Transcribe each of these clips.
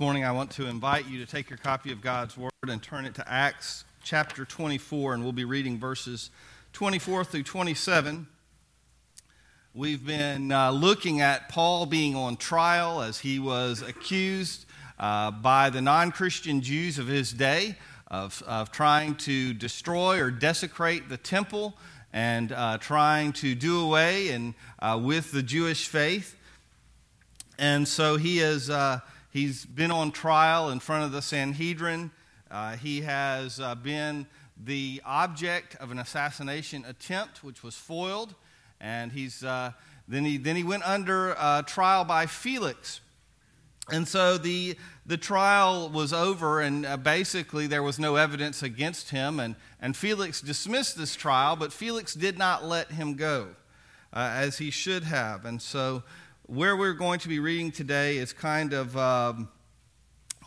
morning, I want to invite you to take your copy of God's Word and turn it to Acts chapter 24, and we'll be reading verses 24 through 27. We've been uh, looking at Paul being on trial as he was accused uh, by the non Christian Jews of his day of, of trying to destroy or desecrate the temple and uh, trying to do away and, uh, with the Jewish faith. And so he is. uh, he's been on trial in front of the Sanhedrin. Uh, he has uh, been the object of an assassination attempt, which was foiled, and he's uh, then he then he went under uh, trial by Felix. And so the, the trial was over, and uh, basically there was no evidence against him. And, and Felix dismissed this trial, but Felix did not let him go uh, as he should have. And so where we're going to be reading today is kind of um,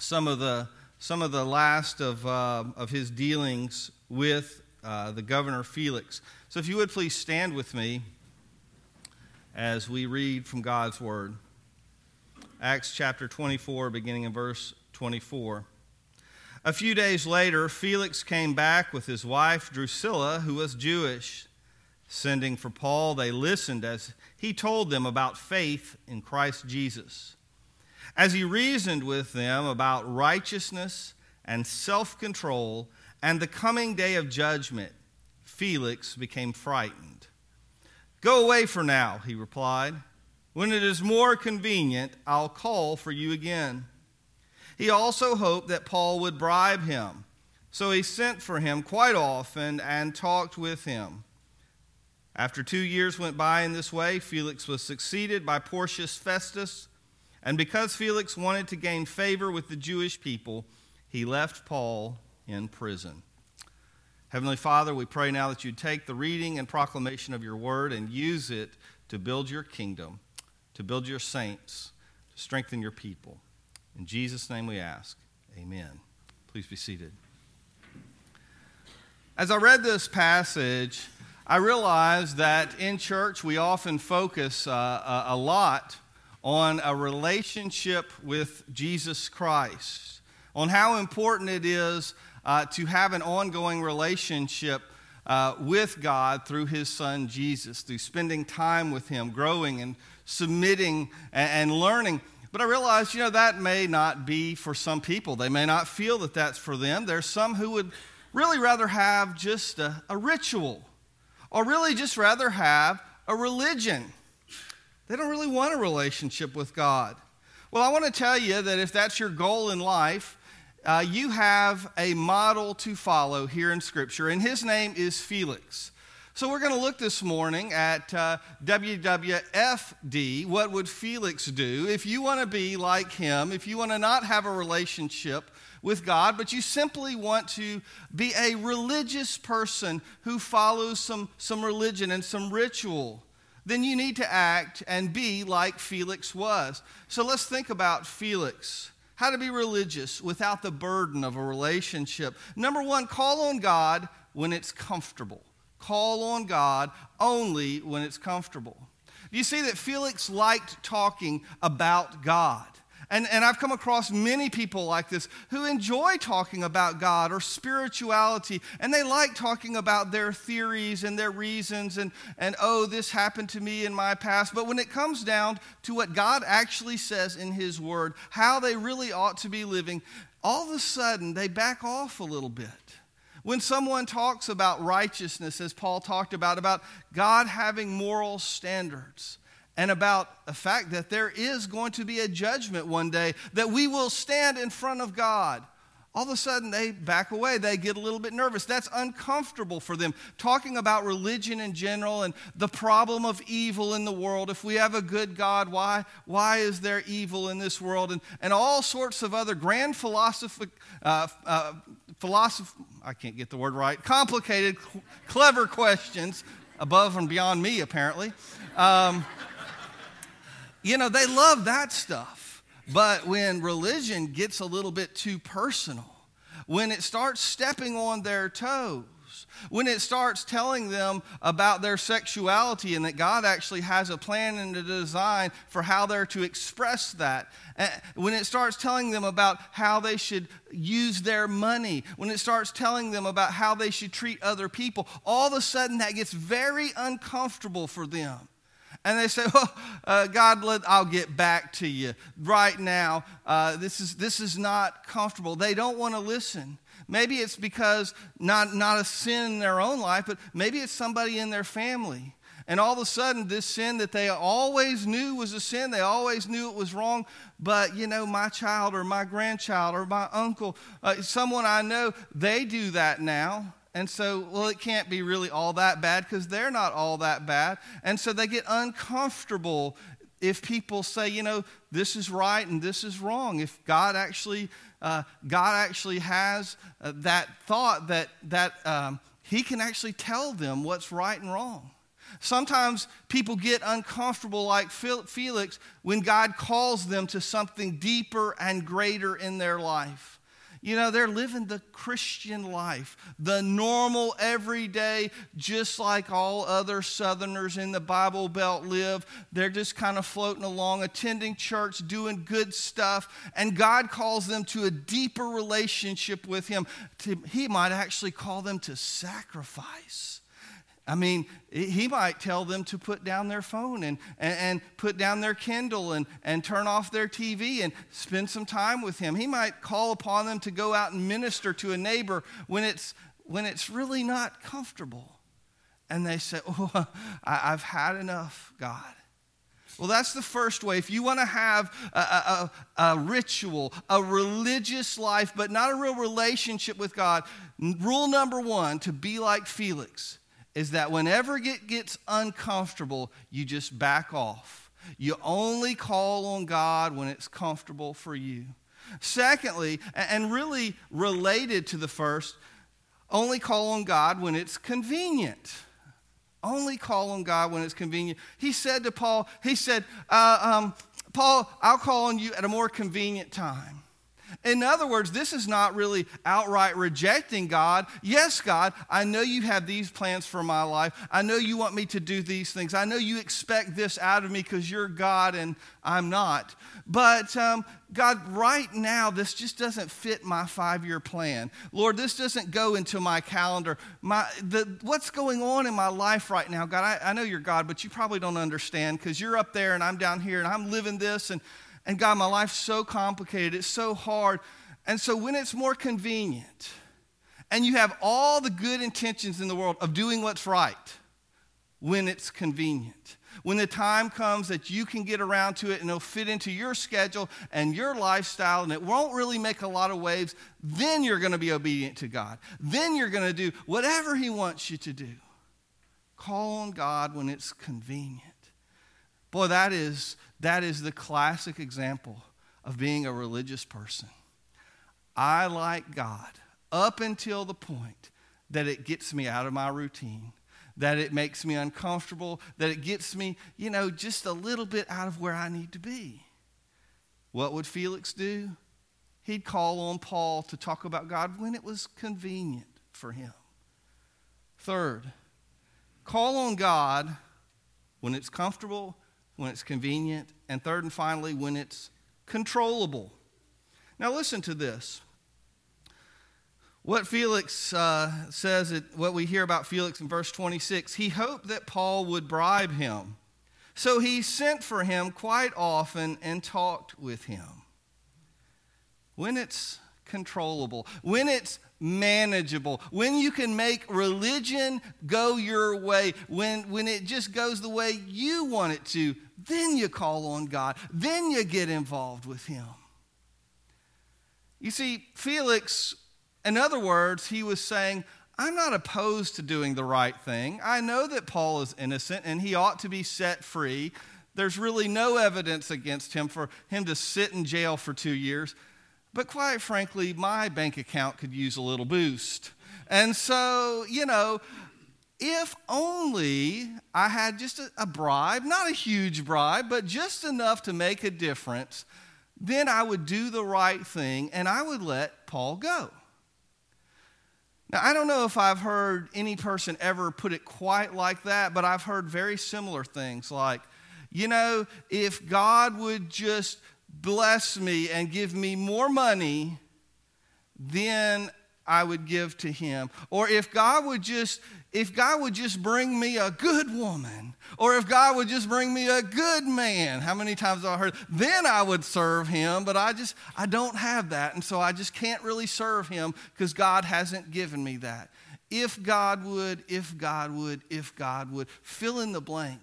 some of the some of the last of uh, of his dealings with uh, the governor Felix. So, if you would please stand with me as we read from God's word, Acts chapter 24, beginning in verse 24. A few days later, Felix came back with his wife Drusilla, who was Jewish. Sending for Paul, they listened as he told them about faith in Christ Jesus. As he reasoned with them about righteousness and self control and the coming day of judgment, Felix became frightened. Go away for now, he replied. When it is more convenient, I'll call for you again. He also hoped that Paul would bribe him, so he sent for him quite often and talked with him. After two years went by in this way, Felix was succeeded by Porcius Festus. And because Felix wanted to gain favor with the Jewish people, he left Paul in prison. Heavenly Father, we pray now that you take the reading and proclamation of your word and use it to build your kingdom, to build your saints, to strengthen your people. In Jesus' name we ask. Amen. Please be seated. As I read this passage, I realize that in church we often focus uh, a, lot on a relationship with Jesus Christ, on how important it is uh, to have an ongoing relationship uh, with God through His Son Jesus, through spending time with Him, growing and submitting and, and learning. But I realize, you know, that may not be for some people. They may not feel that that's for them. There's some who would really rather have just a, a ritual or really just rather have a religion. They don't really want a relationship with God. Well, I want to tell you that if that's your goal in life, uh, you have a model to follow here in Scripture, and his name is Felix. So we're going to look this morning at uh, WWFD. What would Felix do? If you want to be like him, if you want to not have a relationship with God, but you simply want to be a religious person who follows some, some religion and some ritual, then you need to act and be like Felix was. So let's think about Felix. How to be religious without the burden of a relationship. Number one, call on God when it's comfortable. Call on God only when it's comfortable. You see that Felix liked talking about God. And, and I've come across many people like this who enjoy talking about God or spirituality, and they like talking about their theories and their reasons, and, and oh, this happened to me in my past. But when it comes down to what God actually says in His Word, how they really ought to be living, all of a sudden they back off a little bit. When someone talks about righteousness, as Paul talked about, about God having moral standards, and about the fact that there is going to be a judgment one day, that we will stand in front of God. All of a sudden, they back away. They get a little bit nervous. That's uncomfortable for them. Talking about religion in general and the problem of evil in the world. If we have a good God, why, why is there evil in this world? And, and all sorts of other grand philosophy, uh, uh, philosophy, I can't get the word right, complicated, clever questions above and beyond me, apparently. Um, you know, they love that stuff. But when religion gets a little bit too personal, when it starts stepping on their toes. When it starts telling them about their sexuality and that God actually has a plan and a design for how they're to express that. Eh, when it starts telling them about how they should use their money. When it starts telling them about how they should treat other people. All of a sudden that gets very uncomfortable for them. And they say, well, uh, God, let, I'll get back to you right now. Uh, this, is, this is not comfortable. They don't want to listen. Maybe it's because not, not a sin in their own life, but maybe it's somebody in their family. And all of a sudden, this sin that they always knew was a sin, they always knew it was wrong, but you know, my child or my grandchild or my uncle, uh, someone I know, they do that now. And so, well, it can't be really all that bad because they're not all that bad. And so they get uncomfortable if people say, you know, this is right and this is wrong. If God actually, uh, God actually has uh, that thought that that um, He can actually tell them what's right and wrong. Sometimes people get uncomfortable, like Felix, when God calls them to something deeper and greater in their life. You know, they're living the Christian life, the normal, everyday, just like all other Southerners in the Bible Belt live. They're just kind of floating along, attending church, doing good stuff. And God calls them to a deeper relationship with Him. He might actually call them to sacrifice. I mean, he might tell them to put down their phone and, and, and, put down their Kindle and, and turn off their TV and spend some time with him. He might call upon them to go out and minister to a neighbor when it's, when it's really not comfortable. And they say, Oh, I, have had enough, God. Well, that's the first way. If you want to have a, a, a, ritual, a religious life, but not a real relationship with God, rule number one to be like Felix is that whenever it gets uncomfortable, you just back off. You only call on God when it's comfortable for you. Secondly, and really related to the first, only call on God when it's convenient. Only call on God when it's convenient. He said to Paul, he said, uh, um, Paul, I'll call on you at a more convenient time. In other words, this is not really outright rejecting God. Yes, God, I know you have these plans for my life. I know you want me to do these things. I know you expect this out of me because you're God and I'm not. But um, God, right now, this just doesn't fit my five year plan. Lord, this doesn't go into my calendar. My, the, what's going on in my life right now, God, I, I know you're God, but you probably don't understand because you're up there and I'm down here and I'm living this and and God, my life's so complicated, it's so hard. And so when it's more convenient, and you have all the good intentions in the world of doing what's right, when it's convenient, when the time comes that you can get around to it and it'll fit into your schedule and your lifestyle and it won't really make a lot of waves, then you're going to be obedient to God. Then you're going to do whatever He wants you to do. Call on God when it's convenient. Boy, that is that is the classic example of being a religious person. I like God up until the point that it gets me out of my routine, that it makes me uncomfortable, that it gets me, you know, just a little bit out of where I need to be. What would Felix do? He'd call on Paul to talk about God when it was convenient for him. Third, call on God when it's comfortable when it's convenient, and third and finally, when it's controllable. Now, listen to this. What Felix uh, says, it, what we hear about Felix in verse 26, he hoped that Paul would bribe him. So he sent for him quite often and talked with him. When it's controllable, when it's manageable, when you can make religion go your way, when, when it just goes the way you want it to, then you call on God. Then you get involved with Him. You see, Felix, in other words, he was saying, I'm not opposed to doing the right thing. I know that Paul is innocent and he ought to be set free. There's really no evidence against him for him to sit in jail for two years. But quite frankly, my bank account could use a little boost. And so, you know, if only I had just a, a, bribe, not a huge bribe, but just enough to make a difference, then I would do the right thing and I would let Paul go. Now, I don't know if I've heard any person ever put it quite like that, but I've heard very similar things like, you know, if God would just bless me and give me more money, then I would give to him. Or if God would just if God would just bring me a good woman, or if God would just bring me a good man, how many times have I heard, then I would serve him, but I just, I don't have that, and so I just can't really serve him because God hasn't given me that. If God would, if God would, if God would, fill in the blank.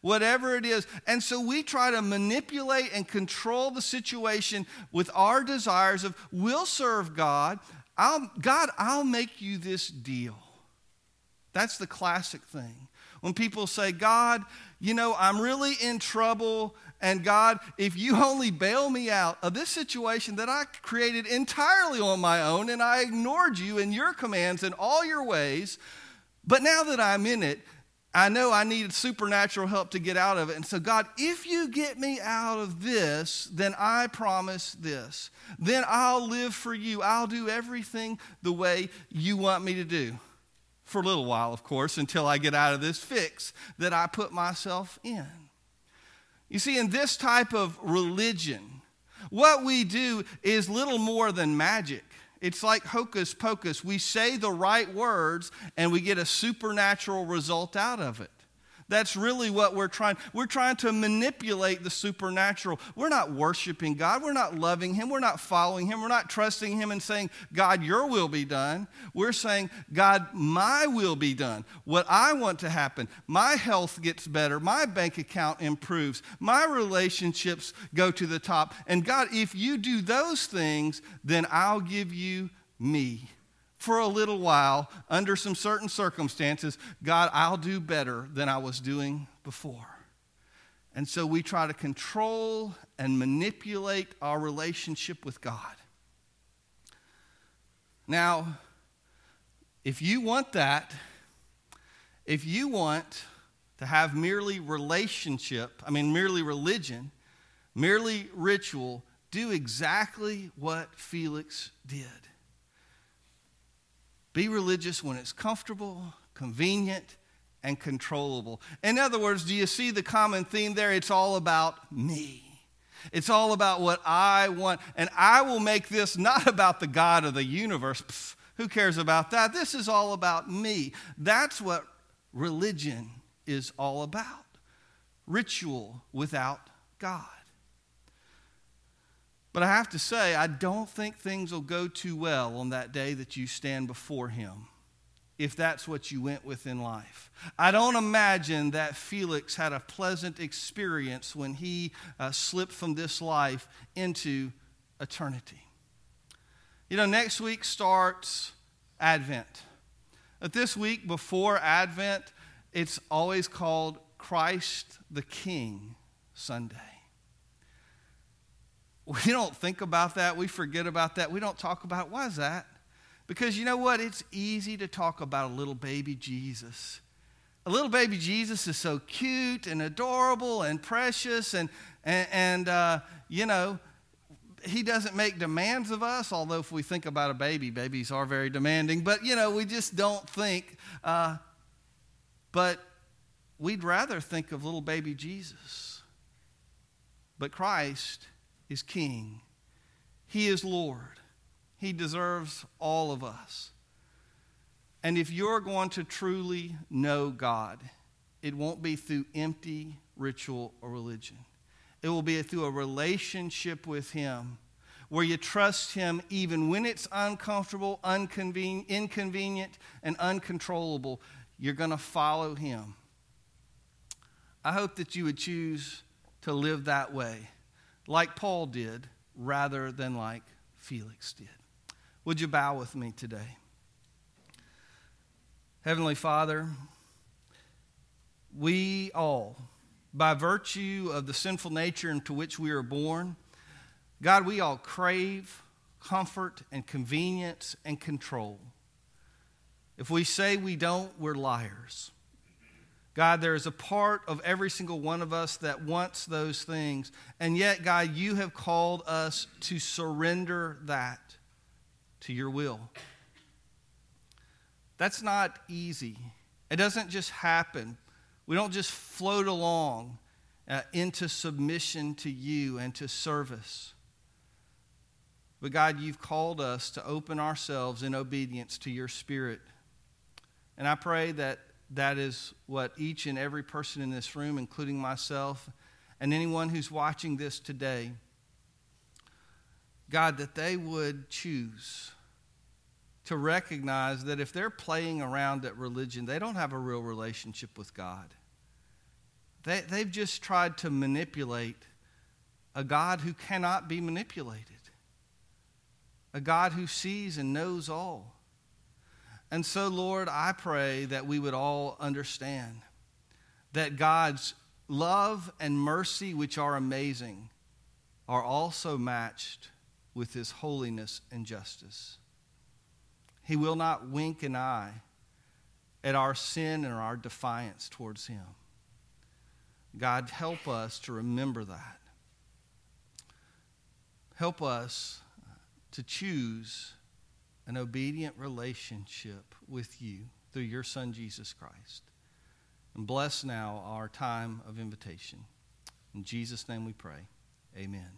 Whatever it is. And so we try to manipulate and control the situation with our desires of, we'll serve God. I'll, God, I'll make you this deal. That's the classic thing. When people say, God, you know, I'm really in trouble, and God, if you only bail me out of this situation that I created entirely on my own, and I ignored you and your commands in all your ways, but now that I'm in it, I know I needed supernatural help to get out of it. And so, God, if you get me out of this, then I promise this. Then I'll live for you. I'll do everything the way you want me to do for a little while, of course, until I get out of this fix that I put myself in. You see, in this type of religion, what we do is little more than magic. It's like hocus pocus. We say the right words and we get a supernatural result out of it. That's really what we're trying. We're trying to manipulate the supernatural. We're not worshiping God. We're not loving Him. We're not following Him. We're not trusting Him and saying, God, your will be done. We're saying, God, my will be done. What I want to happen. My health gets better. My bank account improves. My relationships go to the top. And God, if you do those things, then I'll give you me for a little while, under some certain circumstances, God, I'll do better than I was doing before. And so we try to control and manipulate our relationship with God. Now, if you want that, if you want to have merely relationship, I mean, merely religion, merely ritual, do exactly what Felix did. Be religious when it's comfortable, convenient, and controllable. In other words, do you see the common theme there? It's all about me. It's all about what I want. And I will make this not about the God of the universe. Who cares about that? This is all about me. That's what religion is all about ritual without God. But I have to say, I don't think things will go too well on that day that you stand before Him, if that's what you went with in life. I don't imagine that Felix had a pleasant experience when he uh, slipped from this life into eternity. You know, next week starts Advent. But this week before Advent, it's always called Christ the King Sunday. We don't think about that. We forget about that. We don't talk about it. Why is that? Because you know what? It's easy to talk about a little baby Jesus. A little baby Jesus is so cute and adorable and precious, and, and, and uh, you know, he doesn't make demands of us, although if we think about a baby, babies are very demanding, but you know, we just don't think. Uh, but we'd rather think of little baby Jesus. But Christ is king. He is Lord. He deserves all of us. And if you're going to truly know God, it won't be through empty ritual or religion. It will be through a relationship with Him where you trust Him even when it's uncomfortable, inconvenient, and uncontrollable. You're going to follow Him. I hope that you would choose to live that way like Paul did rather than like Felix did. Would you bow with me today? Heavenly Father, we all, by virtue of the sinful nature into which we are born, God, we all crave comfort and convenience and control. If we say we don't, we're liars. God, there is a part of every single one of us that wants those things. And yet, God, you have called us to surrender that to your will. That's not easy. It doesn't just happen. We don't just float along uh, into submission to you and to service. But God, you've called us to open ourselves in obedience to your Spirit. And I pray that that is what each and every person in this room, including myself and anyone who's watching this today, God, that they would choose to recognize that if they're playing around at religion, they don't have a real relationship with God. They, they've just tried to manipulate a God who cannot be manipulated, a God who sees and knows all. And so, Lord, I pray that we would all understand that God's love and mercy, which are amazing, are also matched with his holiness and justice. He will not wink an eye at our sin and our defiance towards Him. God, help us to remember that. Help us to choose an obedient relationship with you through your Son, Jesus Christ. And bless now our time of invitation. In Jesus' name we pray. Amen.